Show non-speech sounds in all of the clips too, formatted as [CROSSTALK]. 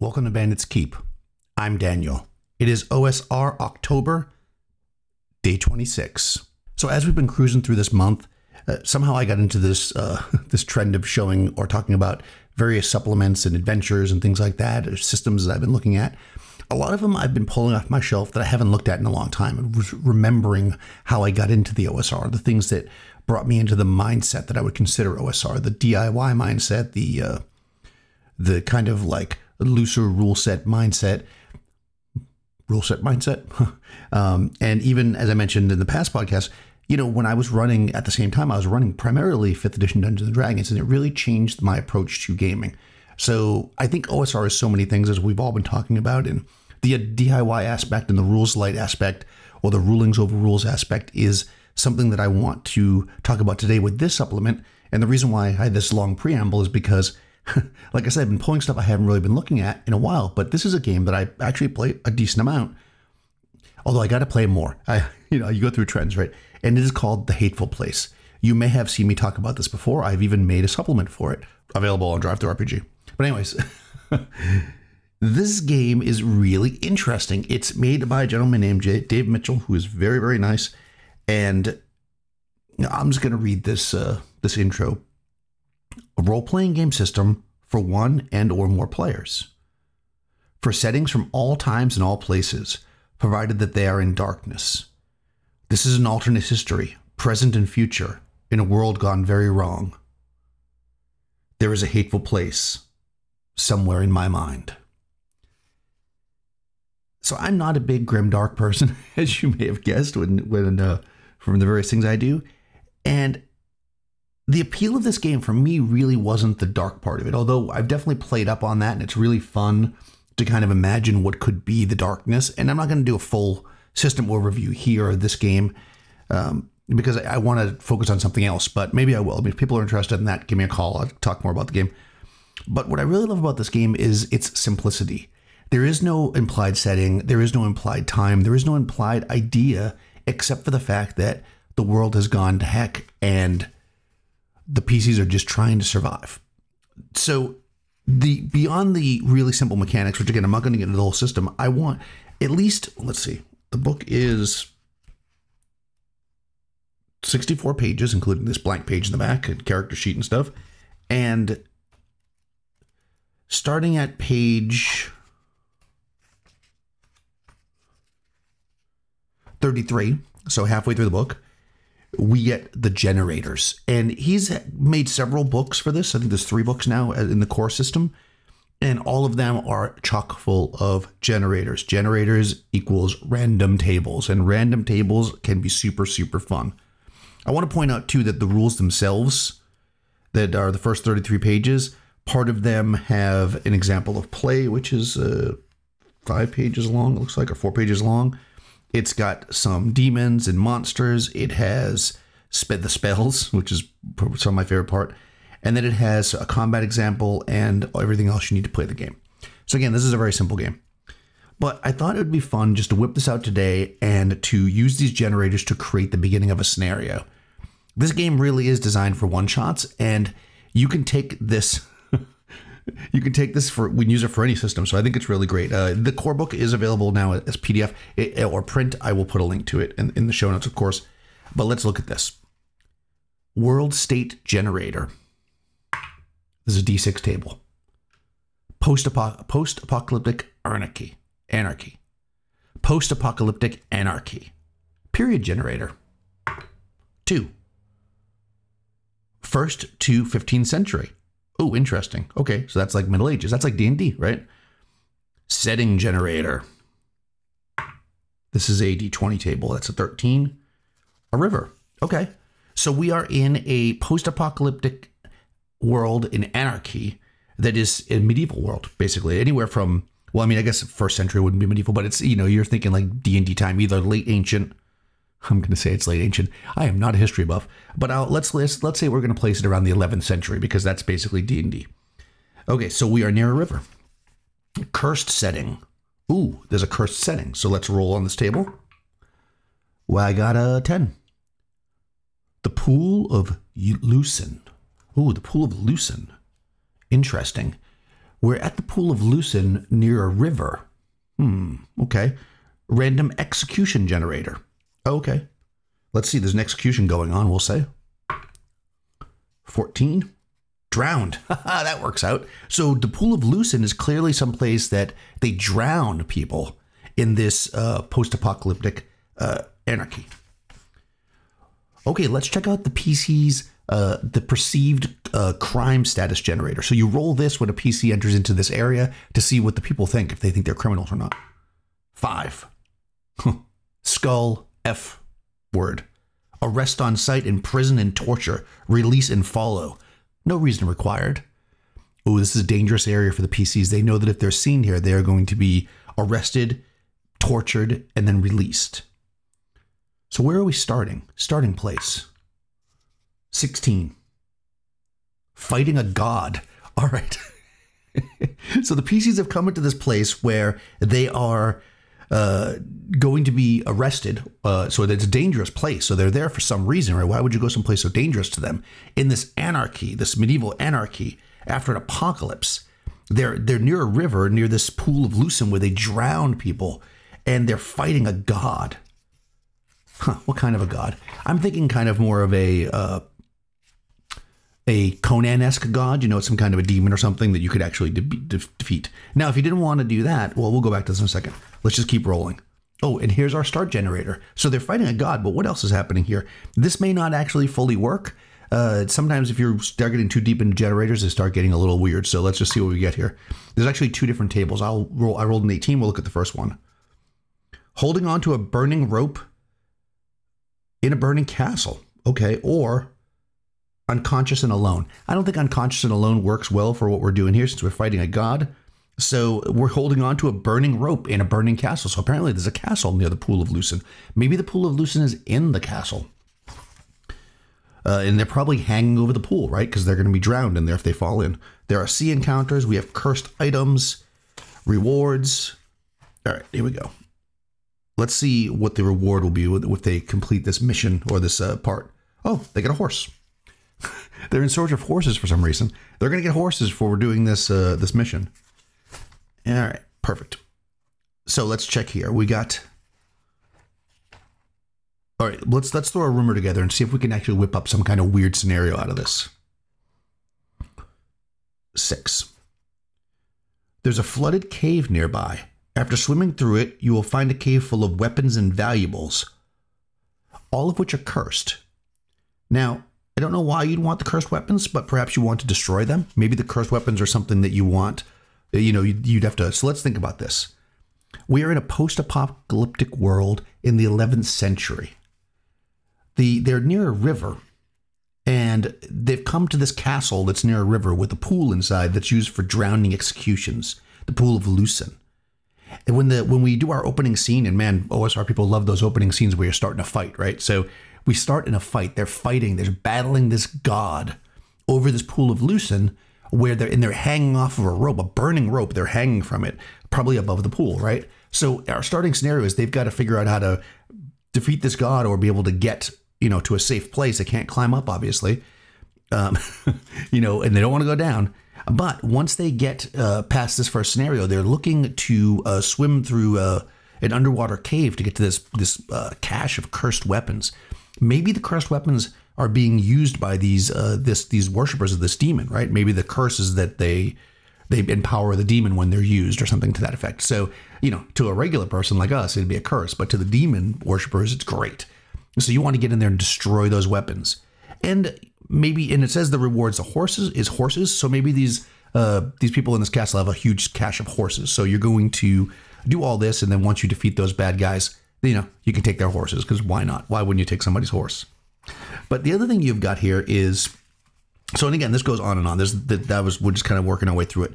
Welcome to Bandits Keep. I'm Daniel. It is OSR October, day 26. So as we've been cruising through this month, uh, somehow I got into this uh, [LAUGHS] this trend of showing or talking about various supplements and adventures and things like that, or systems that I've been looking at. A lot of them I've been pulling off my shelf that I haven't looked at in a long time, and was remembering how I got into the OSR, the things that brought me into the mindset that I would consider OSR, the DIY mindset, the uh, the kind of like looser rule set mindset, rule set mindset. [LAUGHS] um, and even as I mentioned in the past podcast, you know, when I was running at the same time, I was running primarily fifth edition Dungeons and Dragons, and it really changed my approach to gaming. So I think OSR is so many things as we've all been talking about, and the DIY aspect and the rules light aspect, or the rulings over rules aspect, is something that I want to talk about today with this supplement. And the reason why I had this long preamble is because [LAUGHS] like I said, I've been pulling stuff I haven't really been looking at in a while, but this is a game that I actually play a decent amount. Although I got to play more. I, [LAUGHS] you know, you go through trends, right? And it is called The Hateful Place. You may have seen me talk about this before. I've even made a supplement for it, available on DriveThruRPG. But anyways, [LAUGHS] this game is really interesting. It's made by a gentleman named Dave Mitchell, who is very, very nice. And I'm just going to read this uh, this intro a role-playing game system for one and or more players. For settings from all times and all places, provided that they are in darkness. This is an alternate history, present and future, in a world gone very wrong. There is a hateful place somewhere in my mind. So I'm not a big grim dark person, [LAUGHS] as you may have guessed when when uh, from the various things I do, and the appeal of this game for me really wasn't the dark part of it, although I've definitely played up on that and it's really fun to kind of imagine what could be the darkness. And I'm not going to do a full system overview here of this game um, because I, I want to focus on something else, but maybe I will. I mean, if people are interested in that, give me a call. I'll talk more about the game. But what I really love about this game is its simplicity. There is no implied setting, there is no implied time, there is no implied idea, except for the fact that the world has gone to heck and the PCs are just trying to survive. So the beyond the really simple mechanics, which again I'm not going to get into the whole system, I want at least let's see, the book is 64 pages, including this blank page in the back and character sheet and stuff. And starting at page 33, so halfway through the book, we get the generators. And he's made several books for this. I think there's three books now in the core system. And all of them are chock full of generators. Generators equals random tables, and random tables can be super, super fun. I want to point out too that the rules themselves, that are the first 33 pages, part of them have an example of play, which is uh, five pages long, it looks like, or four pages long. It's got some demons and monsters. It has sped the spells, which is some of my favorite part. And then it has a combat example and everything else you need to play the game. So again, this is a very simple game. But I thought it would be fun just to whip this out today and to use these generators to create the beginning of a scenario. This game really is designed for one shots, and you can take this you can take this for we can use it for any system so i think it's really great. Uh, the core book is available now as pdf or print. I will put a link to it in, in the show notes of course. But let's look at this. World state generator. This is a d6 table. Post-apocalyptic anarchy anarchy. Post-apocalyptic anarchy. Period generator. Two. First to 15th century Oh, interesting. Okay, so that's like Middle Ages. That's like D&D, right? Setting generator. This is a D20 table. That's a 13. A river. Okay. So we are in a post-apocalyptic world in anarchy that is a medieval world, basically. Anywhere from well, I mean, I guess first century wouldn't be medieval, but it's you know you're thinking like D and D time, either late ancient I'm going to say it's late ancient. I am not a history buff, but I'll, let's let's let's say we're going to place it around the 11th century because that's basically D and D. Okay, so we are near a river. Cursed setting. Ooh, there's a cursed setting. So let's roll on this table. Well, I got a 10. The pool of Lucin. Ooh, the pool of Lucin. Interesting. We're at the Pool of Lucin near a river. Hmm, okay. Random execution generator. Okay. Let's see, there's an execution going on, we'll say. 14. Drowned. [LAUGHS] that works out. So the Pool of Lucin is clearly someplace that they drown people in this uh, post apocalyptic uh, anarchy. Okay, let's check out the PC's uh, the perceived uh, crime status generator. So you roll this when a PC enters into this area to see what the people think, if they think they're criminals or not. Five. [LAUGHS] Skull F word. Arrest on site, imprison and torture, release and follow. No reason required. Oh, this is a dangerous area for the PCs. They know that if they're seen here, they are going to be arrested, tortured, and then released. So where are we starting? Starting place. 16. Fighting a god. [LAUGHS] All right. [LAUGHS] so the PCs have come into this place where they are uh, going to be arrested. Uh, so it's a dangerous place. So they're there for some reason, right? Why would you go someplace so dangerous to them? In this anarchy, this medieval anarchy, after an apocalypse, they're they're near a river, near this pool of Lucin where they drown people, and they're fighting a god. Huh, what kind of a god? I'm thinking kind of more of a uh, a Conan-esque god, you know, some kind of a demon or something that you could actually de- de- defeat. Now, if you didn't want to do that, well, we'll go back to this in a second. Let's just keep rolling. Oh, and here's our start generator. So they're fighting a god, but what else is happening here? This may not actually fully work. Uh, sometimes if you start getting too deep into generators, they start getting a little weird. So let's just see what we get here. There's actually two different tables. I'll roll. I rolled an 18. We'll look at the first one. Holding on to a burning rope in a burning castle. Okay, or unconscious and alone. I don't think unconscious and alone works well for what we're doing here since we're fighting a god. So we're holding on to a burning rope in a burning castle. So apparently there's a castle near the Pool of Lucin. Maybe the Pool of Lucin is in the castle. Uh, and they're probably hanging over the pool, right? Because they're going to be drowned in there if they fall in. There are sea encounters. We have cursed items, rewards. All right, here we go. Let's see what the reward will be if they complete this mission or this uh, part. Oh, they get a horse. [LAUGHS] They're in search of horses for some reason. They're going to get horses for doing this uh, this mission. All right, perfect. So let's check here. We got. All right, let's let's throw a rumor together and see if we can actually whip up some kind of weird scenario out of this. Six. There's a flooded cave nearby. After swimming through it, you will find a cave full of weapons and valuables, all of which are cursed. Now, I don't know why you'd want the cursed weapons, but perhaps you want to destroy them. Maybe the cursed weapons are something that you want. You know, you'd have to. So let's think about this. We are in a post-apocalyptic world in the 11th century. The they're near a river, and they've come to this castle that's near a river with a pool inside that's used for drowning executions. The pool of Lucin. And when the when we do our opening scene, and man, OSR people love those opening scenes where you're starting a fight, right? So we start in a fight. They're fighting. They're battling this god over this pool of Lucin, where they're and they're hanging off of a rope, a burning rope. They're hanging from it, probably above the pool, right? So our starting scenario is they've got to figure out how to defeat this god or be able to get you know to a safe place. They can't climb up, obviously, um, [LAUGHS] you know, and they don't want to go down. But once they get uh, past this first scenario, they're looking to uh, swim through uh, an underwater cave to get to this this uh, cache of cursed weapons maybe the cursed weapons are being used by these uh, this these worshippers of this demon, right? Maybe the curse is that they they empower the demon when they're used or something to that effect. So, you know, to a regular person like us, it'd be a curse, but to the demon worshippers, it's great. So you want to get in there and destroy those weapons. And maybe and it says the rewards the horses is horses, so maybe these uh, these people in this castle have a huge cache of horses. So you're going to do all this, and then once you defeat those bad guys, you know, you can take their horses because why not? Why wouldn't you take somebody's horse? But the other thing you've got here is so, and again, this goes on and on. There's that, that was we're just kind of working our way through it.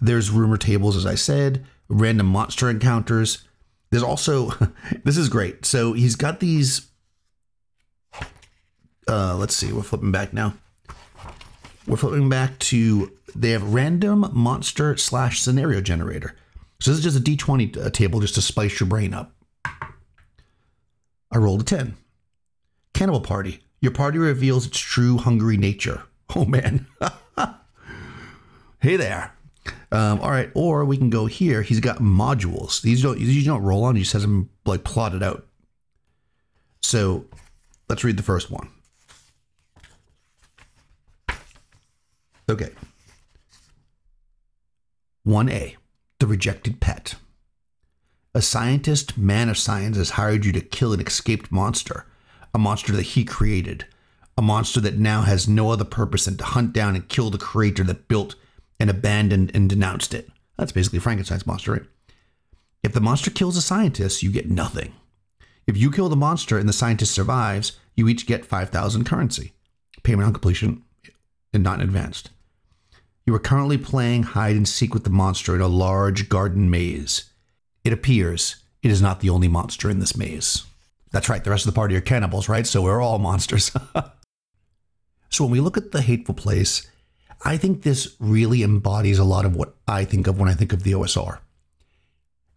There's rumor tables, as I said, random monster encounters. There's also [LAUGHS] this is great. So he's got these. Uh, let's see, we're flipping back now. We're flipping back to they have random monster slash scenario generator. So this is just a D20 uh, table just to spice your brain up. I rolled a 10. Cannibal Party. Your party reveals its true hungry nature. [LAUGHS] Oh man. [LAUGHS] hey there. Um, all right, or we can go here. He's got modules. These don't these don't roll on. He just has them like plotted out. So let's read the first one. Okay. 1A, the rejected pet. A scientist, man of science, has hired you to kill an escaped monster, a monster that he created, a monster that now has no other purpose than to hunt down and kill the creator that built and abandoned and denounced it. That's basically Frankenstein's monster, right? If the monster kills a scientist, you get nothing. If you kill the monster and the scientist survives, you each get 5,000 currency. Payment on completion and not in advance. You are currently playing hide and seek with the monster in a large garden maze. It appears it is not the only monster in this maze. That's right, the rest of the party are cannibals, right? So we're all monsters. [LAUGHS] so when we look at the hateful place, I think this really embodies a lot of what I think of when I think of the OSR.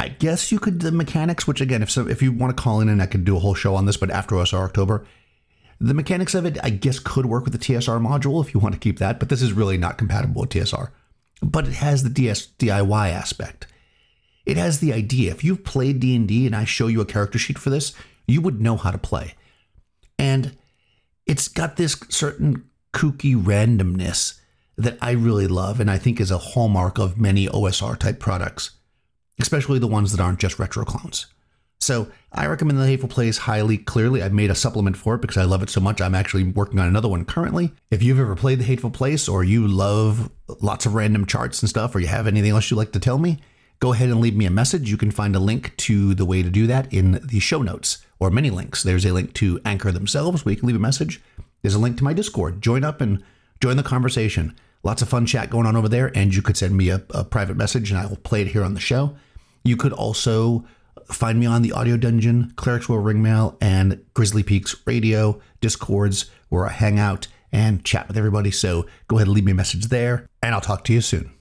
I guess you could the mechanics, which again, if so, if you want to call in and I could do a whole show on this, but after OSR October, the mechanics of it, I guess, could work with the TSR module if you want to keep that, but this is really not compatible with TSR. But it has the DS DIY aspect. It has the idea. If you've played D&D and I show you a character sheet for this, you would know how to play. And it's got this certain kooky randomness that I really love and I think is a hallmark of many OSR type products, especially the ones that aren't just retro clones. So I recommend The Hateful Place highly. Clearly, I've made a supplement for it because I love it so much. I'm actually working on another one currently. If you've ever played The Hateful Place or you love lots of random charts and stuff, or you have anything else you'd like to tell me, go ahead and leave me a message. You can find a link to the way to do that in the show notes or many links. There's a link to Anchor themselves where you can leave a message. There's a link to my Discord. Join up and join the conversation. Lots of fun chat going on over there, and you could send me a, a private message and I will play it here on the show. You could also find me on the Audio Dungeon, Clerics Wear Ringmail, and Grizzly Peaks Radio Discords where I hang out and chat with everybody. So go ahead and leave me a message there, and I'll talk to you soon.